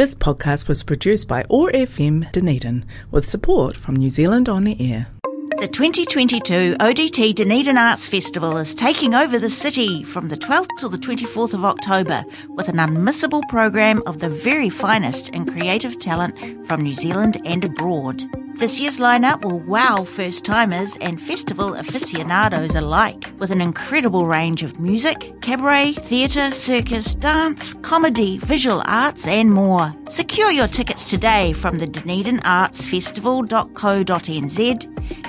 This podcast was produced by OAR FM Dunedin with support from New Zealand On Air. The 2022 ODT Dunedin Arts Festival is taking over the city from the 12th to the 24th of October with an unmissable program of the very finest in creative talent from New Zealand and abroad. This year's lineup will wow first timers and festival aficionados alike with an incredible range of music, cabaret, theatre, circus, dance, comedy, visual arts, and more. Secure your tickets today from the Dunedin Arts Festival.co.nz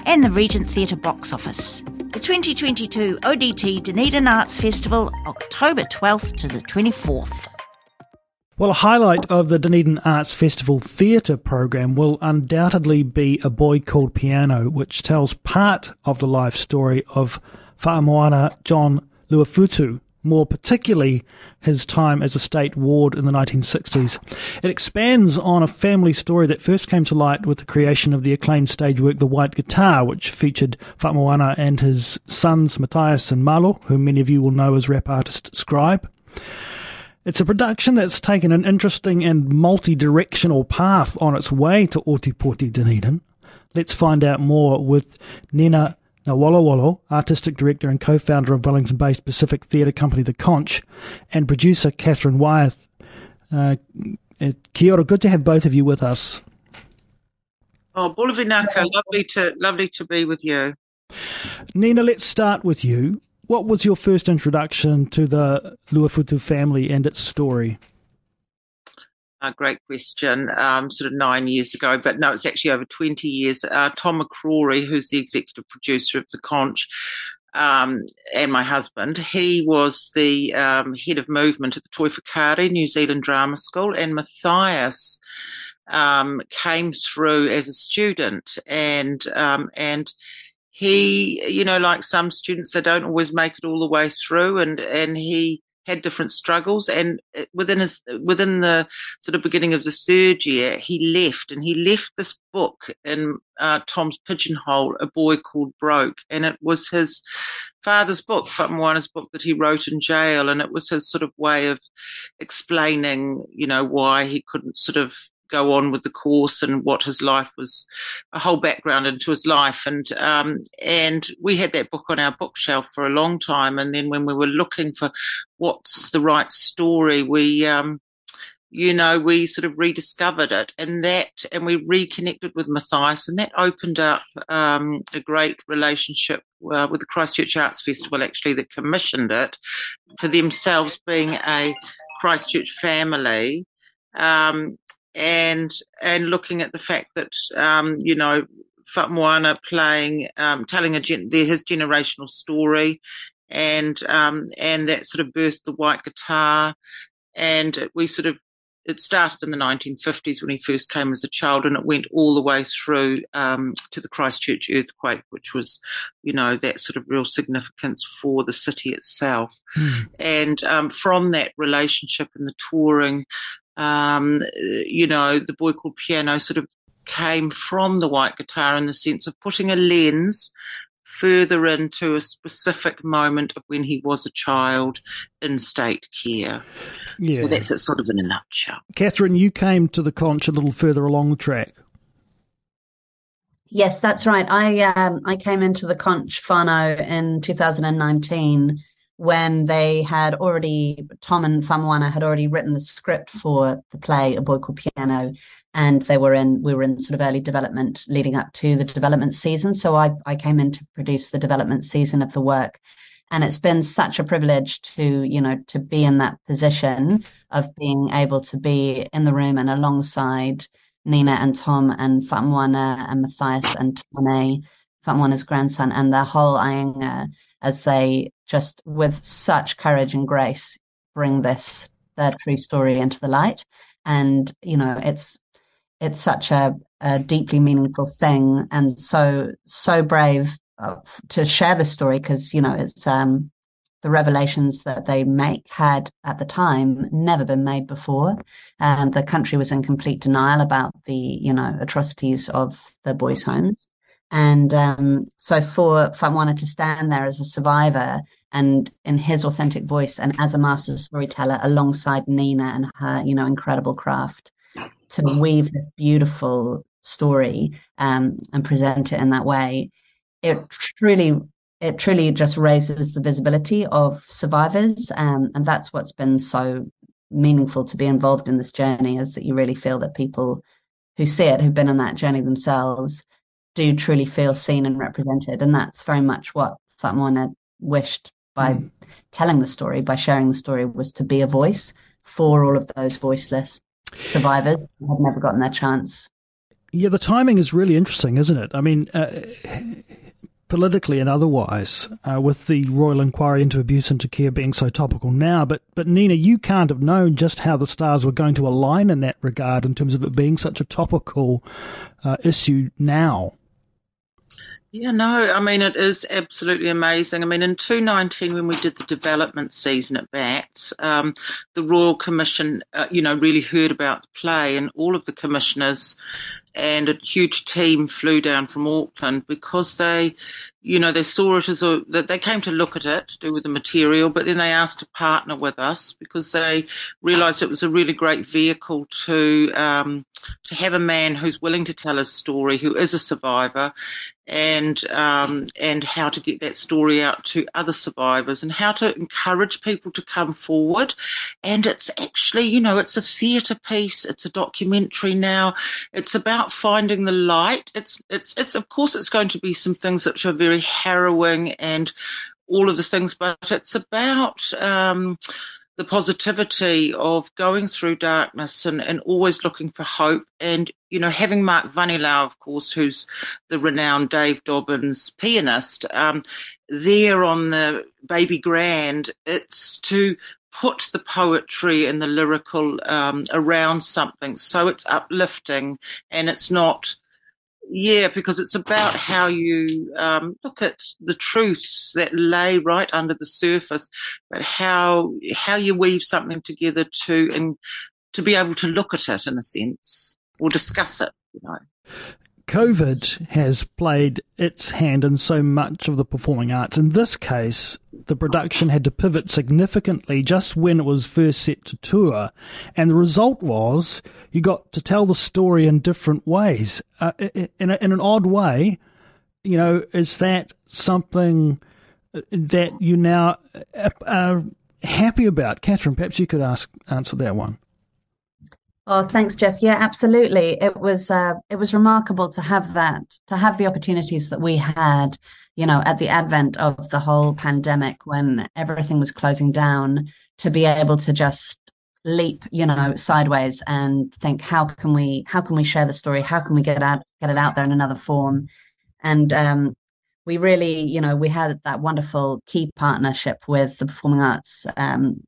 and the Regent Theatre box office. The 2022 ODT Dunedin Arts Festival, October 12th to the 24th. Well, a highlight of the Dunedin Arts Festival theatre program will undoubtedly be A Boy Called Piano, which tells part of the life story of Fa'amoana John Luafutu, more particularly his time as a state ward in the 1960s. It expands on a family story that first came to light with the creation of the acclaimed stage work The White Guitar, which featured Fa'amoana and his sons Matthias and Malo, whom many of you will know as rap artist Scribe. It's a production that's taken an interesting and multi-directional path on its way to Ōtepoti Dunedin. Let's find out more with Nina Nawalowalo, artistic director and co-founder of Wellington-based Pacific theatre company The Conch, and producer Catherine Wyeth. Uh, uh, kia ora, good to have both of you with us. Oh, Bula vinaka, lovely to lovely to be with you. Nina, let's start with you what was your first introduction to the Luafutu family and its story? A great question. Um, sort of nine years ago, but no, it's actually over 20 years. Uh, Tom McCrory, who's the executive producer of The Conch, um, and my husband, he was the um, head of movement at the Toi Whakaari New Zealand Drama School, and Matthias um, came through as a student, and um, and he, you know, like some students, they don't always make it all the way through, and and he had different struggles. And within his within the sort of beginning of the third year, he left, and he left this book in uh, Tom's pigeonhole, a boy called Broke, and it was his father's book, Fa'amoana's book that he wrote in jail, and it was his sort of way of explaining, you know, why he couldn't sort of go on with the course and what his life was, a whole background into his life. And, um, and we had that book on our bookshelf for a long time. And then when we were looking for what's the right story, we, um, you know, we sort of rediscovered it and that, and we reconnected with Matthias and that opened up, um, a great relationship uh, with the Christchurch Arts Festival actually that commissioned it for themselves being a Christchurch family. Um, and and looking at the fact that um, you know Fa'amoana playing um, telling a gen- his generational story, and um, and that sort of birthed the white guitar, and we sort of it started in the 1950s when he first came as a child, and it went all the way through um, to the Christchurch earthquake, which was, you know, that sort of real significance for the city itself. Mm. And um, from that relationship and the touring, um, you know, the boy called piano sort of came from the white guitar in the sense of putting a lens further into a specific moment of when he was a child in state care. Yeah. So that's it sort of in a nutshell. Catherine, you came to the conch a little further along the track. Yes, that's right. I um, I came into the conch Fano in 2019 when they had already, Tom and Fa'amoana had already written the script for the play A Boy Called Piano, and they were in, we were in sort of early development leading up to the development season. So I, I came in to produce the development season of the work. And it's been such a privilege to, you know, to be in that position of being able to be in the room and alongside Nina and Tom and Fa'amoana and Matthias and Tane, Fa'amoana's grandson, and their whole aiga as they just with such courage and grace bring this their true story into the light. And you know it's it's such a, a deeply meaningful thing and so so brave uh, to share the story because you know it's um the revelations that they make had at the time never been made before. And the country was in complete denial about the you know atrocities of the boys homes. And um, so for if i wanted to stand there as a survivor and in his authentic voice and as a master storyteller alongside Nina and her, you know, incredible craft to weave this beautiful story um, and present it in that way, it truly it truly just raises the visibility of survivors, um, and that's what's been so meaningful to be involved in this journey. Is that you really feel that people who see it, who've been on that journey themselves, do truly feel seen and represented, and that's very much what Fa'amoana wished by mm. telling the story, by sharing the story, was to be a voice for all of those voiceless survivors who have never gotten their chance. Yeah, the timing is really interesting, isn't it? I mean, uh, politically and otherwise, uh, with the royal inquiry into abuse into care being so topical now. But but Nina, you can't have known just how the stars were going to align in that regard in terms of it being such a topical uh, issue now. Yeah, no, I mean, it is absolutely amazing. I mean, in 2019, when we did the development season at BATS, um, the Royal Commission, uh, you know, really heard about the play, and all of the commissioners and a huge team flew down from Auckland because they, you know, they saw it as a, that they came to look at it to do with the material, but then they asked to partner with us because they realised it was a really great vehicle to um, to have a man who's willing to tell his story, who is a survivor, and um, and how to get that story out to other survivors and how to encourage people to come forward. And it's actually, you know, it's a theatre piece, it's a documentary now. It's about finding the light. It's it's it's of course it's going to be some things which are very harrowing and all of the things, but it's about um, the positivity of going through darkness and, and always looking for hope. And, you know, having Mark Vanilau, of course, who's the renowned Dave Dobbyn's pianist, um, there on the Baby Grand, it's to put the poetry and the lyrical um, around something so it's uplifting and it's not yeah, because it's about how you um, look at the truths that lay right under the surface, but how how you weave something together to and to be able to look at it in a sense or discuss it. You know. COVID has played its hand in so much of the performing arts. In this case, the production had to pivot significantly just when it was first set to tour. And the result was you got to tell the story in different ways. Uh, in, a, in an odd way, you know, is that something that you now are happy about? Catherine, perhaps you could ask answer that one. Oh, thanks, Jeff. Yeah, absolutely. It was uh, it was remarkable to have that, to have the opportunities that we had, you know, at the advent of the whole pandemic when everything was closing down, to be able to just leap, you know, sideways and think, how can we, how can we share the story? How can we get out, get it out there in another form? And um, we really, you know, we had that wonderful key partnership with the Performing Arts um,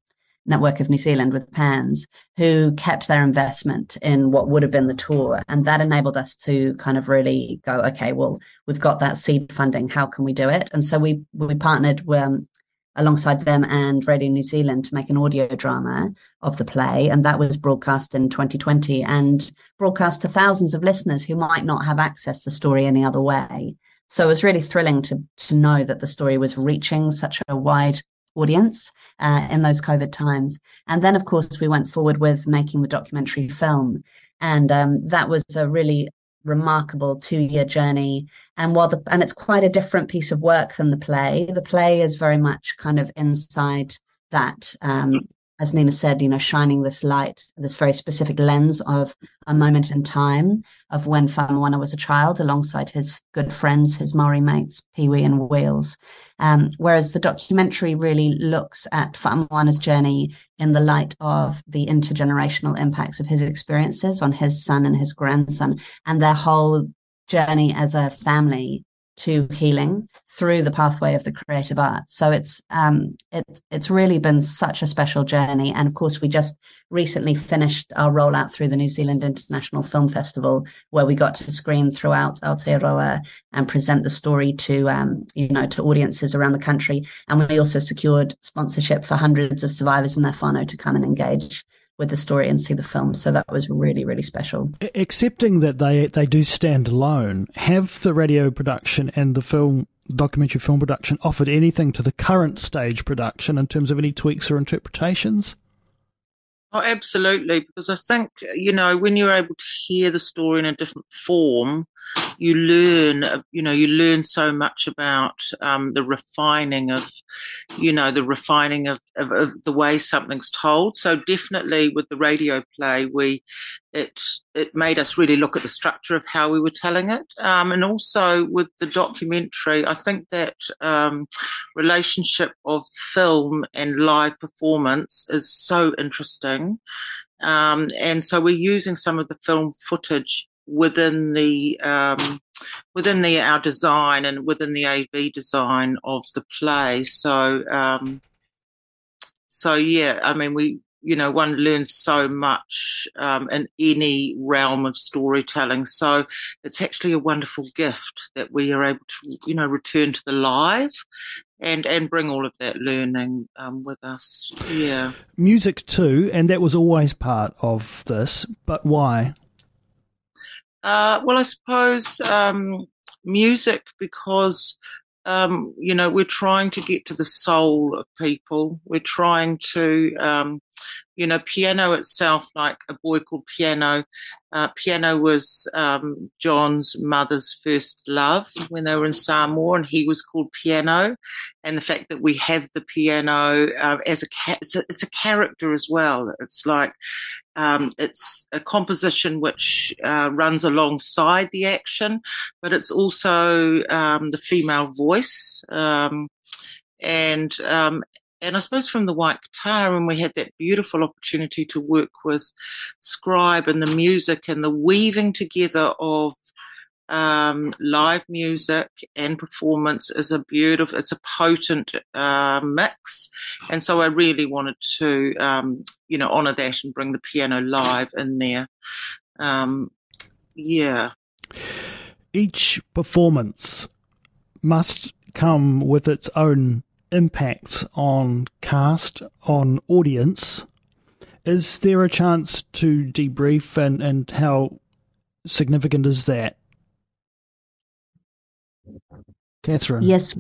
network of New Zealand with PANNZ, who kept their investment in what would have been the tour. And that enabled us to kind of really go, okay, well, we've got that seed funding. How can we do it? And so we, we partnered um, alongside them and Radio New Zealand to make an audio drama of the play. And that was broadcast in 2020 and broadcast to thousands of listeners who might not have accessed the story any other way. So it was really thrilling to to know that the story was reaching such a wide audience uh, in those COVID times. And then, of course, we went forward with making the documentary film. And um, that was a really remarkable two year journey. And while the, and it's quite a different piece of work than the play, the play is very much kind of inside that um, as Nina said, you know, shining this light, this very specific lens of a moment in time of when Fa'amoana was a child alongside his good friends, his Maori mates, Pee-wee and Wheels. Um, whereas the documentary really looks at Fa'amoana's journey in the light of the intergenerational impacts of his experiences on his son and his grandson and their whole journey as a family to healing through the pathway of the creative arts. So it's um, it, it's really been such a special journey. And of course, we just recently finished our rollout through the New Zealand International Film Festival, where we got to screen throughout Aotearoa and present the story to um, you know to audiences around the country. And we also secured sponsorship for hundreds of survivors and their whānau to come and engage with the story and see the film. So that was really, really special. Accepting that they they do stand alone, have the radio production and the film documentary film production offered anything to the current stage production in terms of any tweaks or interpretations? Oh, absolutely. Because I think, you know, when you're able to hear the story in a different form, you learn, you know, you learn so much about um, the refining of, you know, the refining of, of, of, the way something's told. So definitely with the radio play, we, it, it made us really look at the structure of how we were telling it. Um, and also with the documentary, I think that um, relationship of film and live performance is so interesting. Um, and so we're using some of the film footage within the um, within the our design and within the AV design of the play. So um, so yeah, I mean we you know one learns so much um, in any realm of storytelling. So it's actually a wonderful gift that we are able to you know return to the live. And, and bring all of that learning um, with us. Yeah. Music too, and that was always part of this, but why? Uh, well, I suppose um, music because um, you know we're trying to get to the soul of people. We're trying to um, you know, piano itself, like a boy called Piano. Uh, piano was um, John's mother's first love when they were in Samoa, and he was called Piano. And the fact that we have the piano uh, as a, ca- it's a, it's a character as well. It's like um, it's a composition which uh, runs alongside the action, but it's also um, the female voice. Um, and um, and I suppose from the white guitar, and we had that beautiful opportunity to work with Scribe and the music and the weaving together of um, live music and performance is a beautiful, it's a potent uh, mix. And so I really wanted to, um, you know, honor that and bring the piano live in there. Um, yeah. Each performance must come with its own impact on cast, on audience, is there a chance to debrief and, and how significant is that? Catherine. Yes,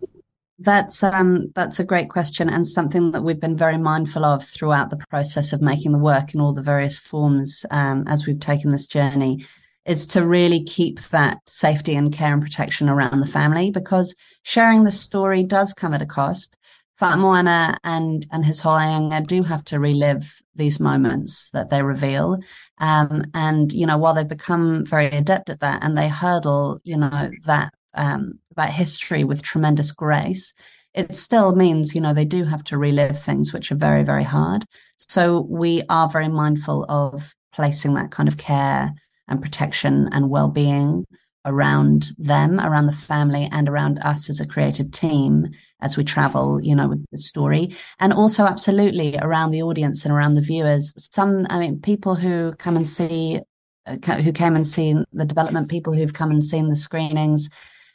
that's um that's a great question and something that we've been very mindful of throughout the process of making the work in all the various forms um, as we've taken this journey is to really keep that safety and care and protection around the family because sharing the story does come at a cost. Fa'amoana and and his hoanga do have to relive these moments that they reveal. Um, and you know, while they've become very adept at that and they hurdle, you know, that um, that history with tremendous grace, it still means, you know, they do have to relive things which are very, very hard. So we are very mindful of placing that kind of care and protection and well-being around them, around the family, and around us as a creative team as we travel, you know, with the story. And also, absolutely, around the audience and around the viewers. Some, I mean, people who come and see, uh, who came and seen the development, people who've come and seen the screenings.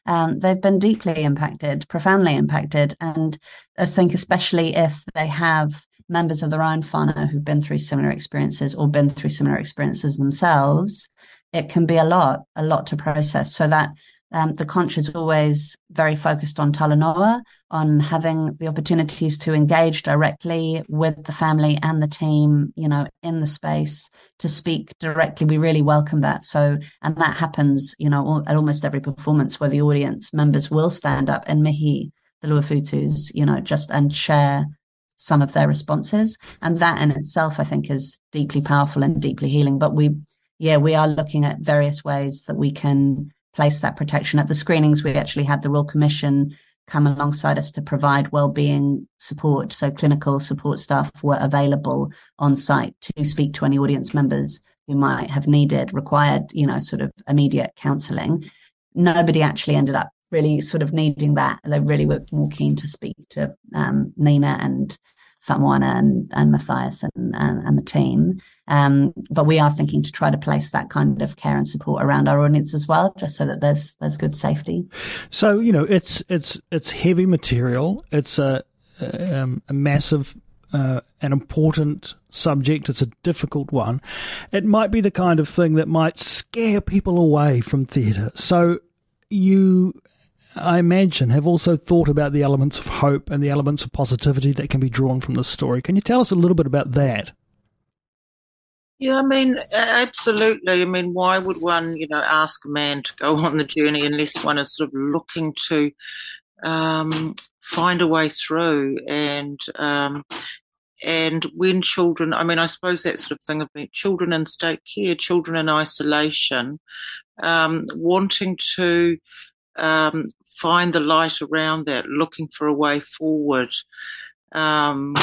Um, they've been deeply impacted, profoundly impacted. And I think, especially if they have members of their own whānau who've been through similar experiences or been through similar experiences themselves, it can be a lot, a lot to process. So that um, the conch is always very focused on talanoa, on having the opportunities to engage directly with the family and the team, you know, in the space to speak directly. We really welcome that. So, and that happens, you know, at almost every performance where the audience members will stand up and mihi the luafutus, you know, just and share some of their responses. And that in itself, I think, is deeply powerful and deeply healing. But we, yeah, we are looking at various ways that we can place that protection. At the screenings, we actually had the Royal Commission come alongside us to provide well-being support. So clinical support staff were available on site to speak to any audience members who might have needed, required, you know, sort of immediate counselling. Nobody actually ended up really sort of needing that. They really were more keen to speak to um, Nina and Fa'amoana and, and Matthias and, and, and the team. Um, but we are thinking to try to place that kind of care and support around our audience as well, just so that there's there's good safety. So you know, it's it's it's heavy material. It's a um, a massive uh, an important subject. It's a difficult one. It might be the kind of thing that might scare people away from theatre. So you I imagine, have also thought about the elements of hope and the elements of positivity that can be drawn from this story. Can you tell us a little bit about that? Yeah, I mean, absolutely. I mean, why would one, you know, ask a man to go on the journey unless one is sort of looking to um, find a way through and um, and when children, I mean, I suppose that sort of thing of children in state care, children in isolation, um, wanting to um, find the light around that, looking for a way forward. Um,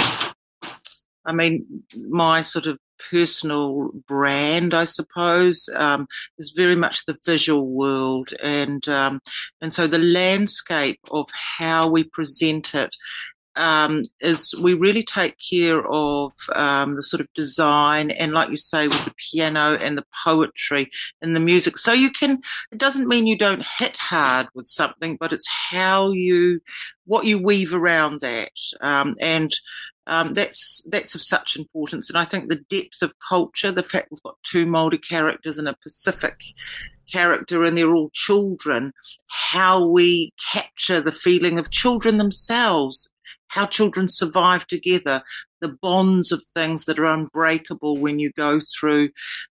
I mean, my sort of personal brand, I suppose, um, is very much the visual world, and um, and so the landscape of how we present it um, is we really take care of um, the sort of design and, like you say, with the piano and the poetry and the music. So you can. It doesn't mean you don't hit hard with something, but it's how you, what you weave around that, um, and um, that's that's of such importance. And I think the depth of culture, the fact we've got two Maori characters and a Pacific character, and they're all children, how we capture the feeling of children themselves how children survive together, the bonds of things that are unbreakable when you go through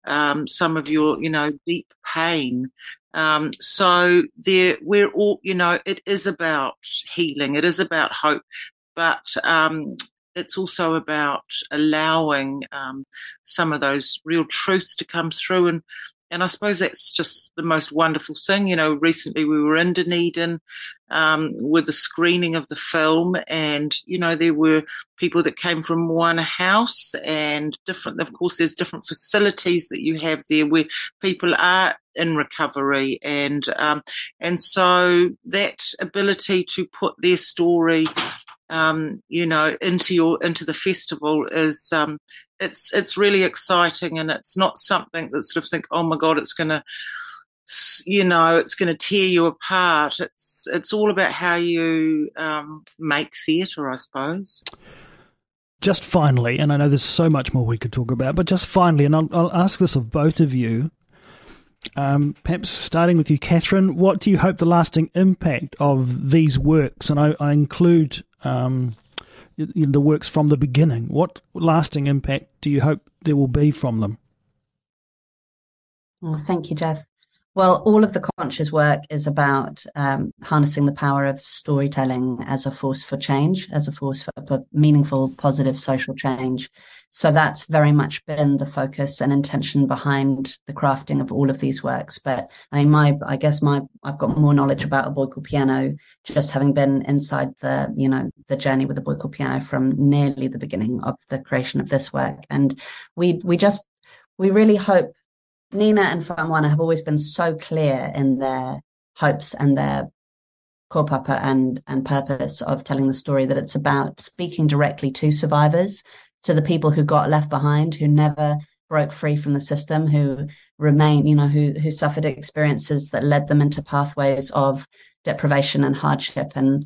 um, some of your, you know, deep pain. Um, so there, we're all, you know, it is about healing. It is about hope, but um, it's also about allowing um, some of those real truths to come through and and I suppose that's just the most wonderful thing. You know, recently we were in Dunedin um, with the screening of the film, and you know there were people that came from one house and different. Of course, there's different facilities that you have there where people are in recovery, and um, and so that ability to put their story um, you know, into your into the festival is um, it's it's really exciting, and it's not something that sort of think, oh my god, it's going to, you know, it's going to tear you apart. It's it's all about how you um, make theatre, I suppose. Just finally, and I know there's so much more we could talk about, but just finally, and I'll, I'll ask this of both of you. Um, perhaps starting with you, Catherine, what do you hope the lasting impact of these works, and I, I include um, the works from the beginning. What lasting impact do you hope there will be from them? Well, thank you, Jeff. Well, all of the Conch's work is about um, harnessing the power of storytelling as a force for change, as a force for, meaningful, positive social change. So that's very much been the focus and intention behind the crafting of all of these works. But I mean, my, I guess my, I've got more knowledge about a boy called piano, just having been inside the, you know, the journey with a boy called piano from nearly the beginning of the creation of this work. And we, we just, we really hope Nina and Fa'amoana have always been so clear in their hopes and their kaupapa and, and purpose of telling the story that it's about speaking directly to survivors, to the people who got left behind, who never broke free from the system, who remain, you know, who who suffered experiences that led them into pathways of deprivation and hardship and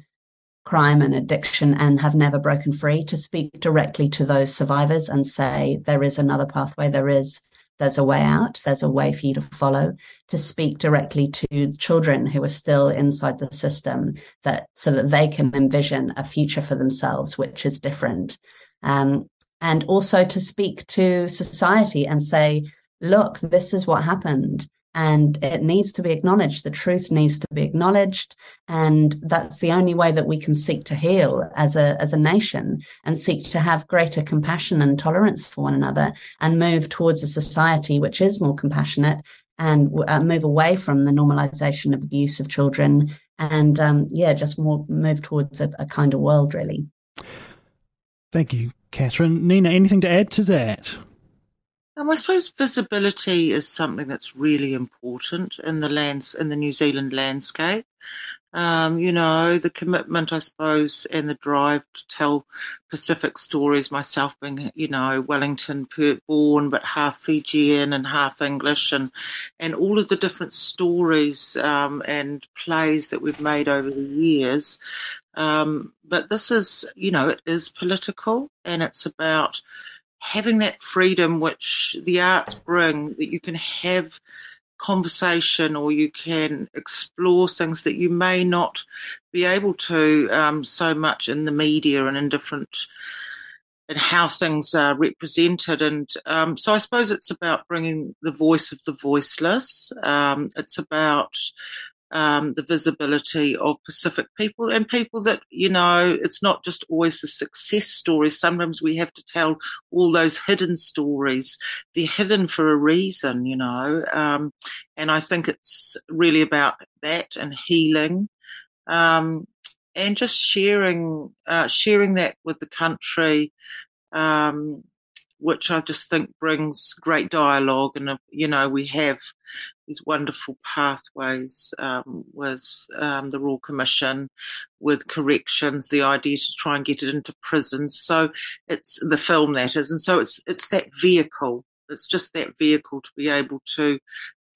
crime and addiction and have never broken free, to speak directly to those survivors and say there is another pathway, there is there's a way out, there's a way for you to follow, to speak directly to children who are still inside the system that so that they can envision a future for themselves, which is different. Um, and also to speak to society and say, look, this is what happened and it needs to be acknowledged. The truth needs to be acknowledged, and that's the only way that we can seek to heal as a as a nation and seek to have greater compassion and tolerance for one another, and move towards a society which is more compassionate and uh, move away from the normalization of abuse of children, and um, yeah, just more move towards a, a kinder world, really. Thank you, Catherine. Nina, anything to add to that? Um, I suppose visibility is something that's really important in the lands in the New Zealand landscape. Um, you know, the commitment, I suppose, and the drive to tell Pacific stories. Myself being, you know, Wellington born, but half Fijian and half English, and and all of the different stories um, and plays that we've made over the years. Um, but this is, you know, it is political, and it's about having that freedom which the arts bring, that you can have conversation or you can explore things that you may not be able to um, so much in the media and in different and how things are represented. And um, so I suppose it's about bringing the voice of the voiceless. Um, it's about um, the visibility of Pacific people and people that, you know, it's not just always the success stories. Sometimes we have to tell all those hidden stories. They're hidden for a reason, you know. Um, and I think it's really about that and healing. Um, and just sharing, uh, sharing that with the country, um, which I just think brings great dialogue. And, uh, you know, we have these wonderful pathways um, with um, the Royal Commission, with corrections, the idea to try and get it into prisons. So it's the film that is, and so it's it's that vehicle. It's just that vehicle to be able to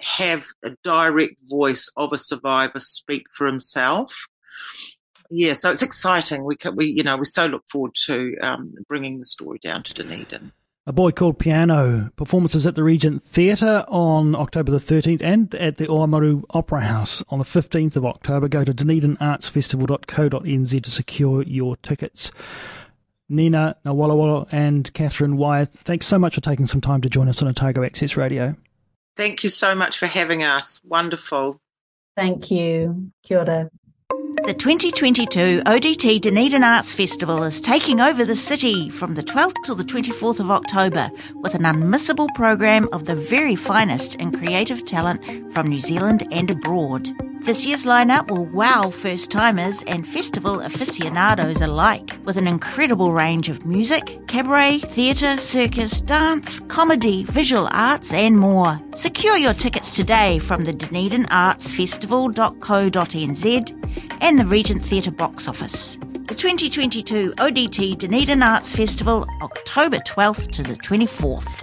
have a direct voice of a survivor speak for himself. Yeah, so it's exciting. We we you know we so look forward to um, bringing the story down to Dunedin. A Boy Called Piano performances at the Regent Theatre on October the 13th and at the Oamaru Opera House on the 15th of October. Go to dunedinartsfestival.co.nz to secure your tickets. Nina Nawalowalo and Catherine Wyeth, thanks so much for taking some time to join us on Otago Access Radio. Thank you so much for having us. Wonderful. Thank you. Kia ora. The 2022 ODT Dunedin Arts Festival is taking over the city from the 12th till the 24th of October with an unmissable program of the very finest in creative talent from New Zealand and abroad. This year's lineup will wow first timers and festival aficionados alike with an incredible range of music, cabaret, theatre, circus, dance, comedy, visual arts, and more. Secure your tickets today from the Dunedin Arts Festival.co.nz and the Regent Theatre box office. The 2022 ODT Dunedin Arts Festival, October 12th to the 24th.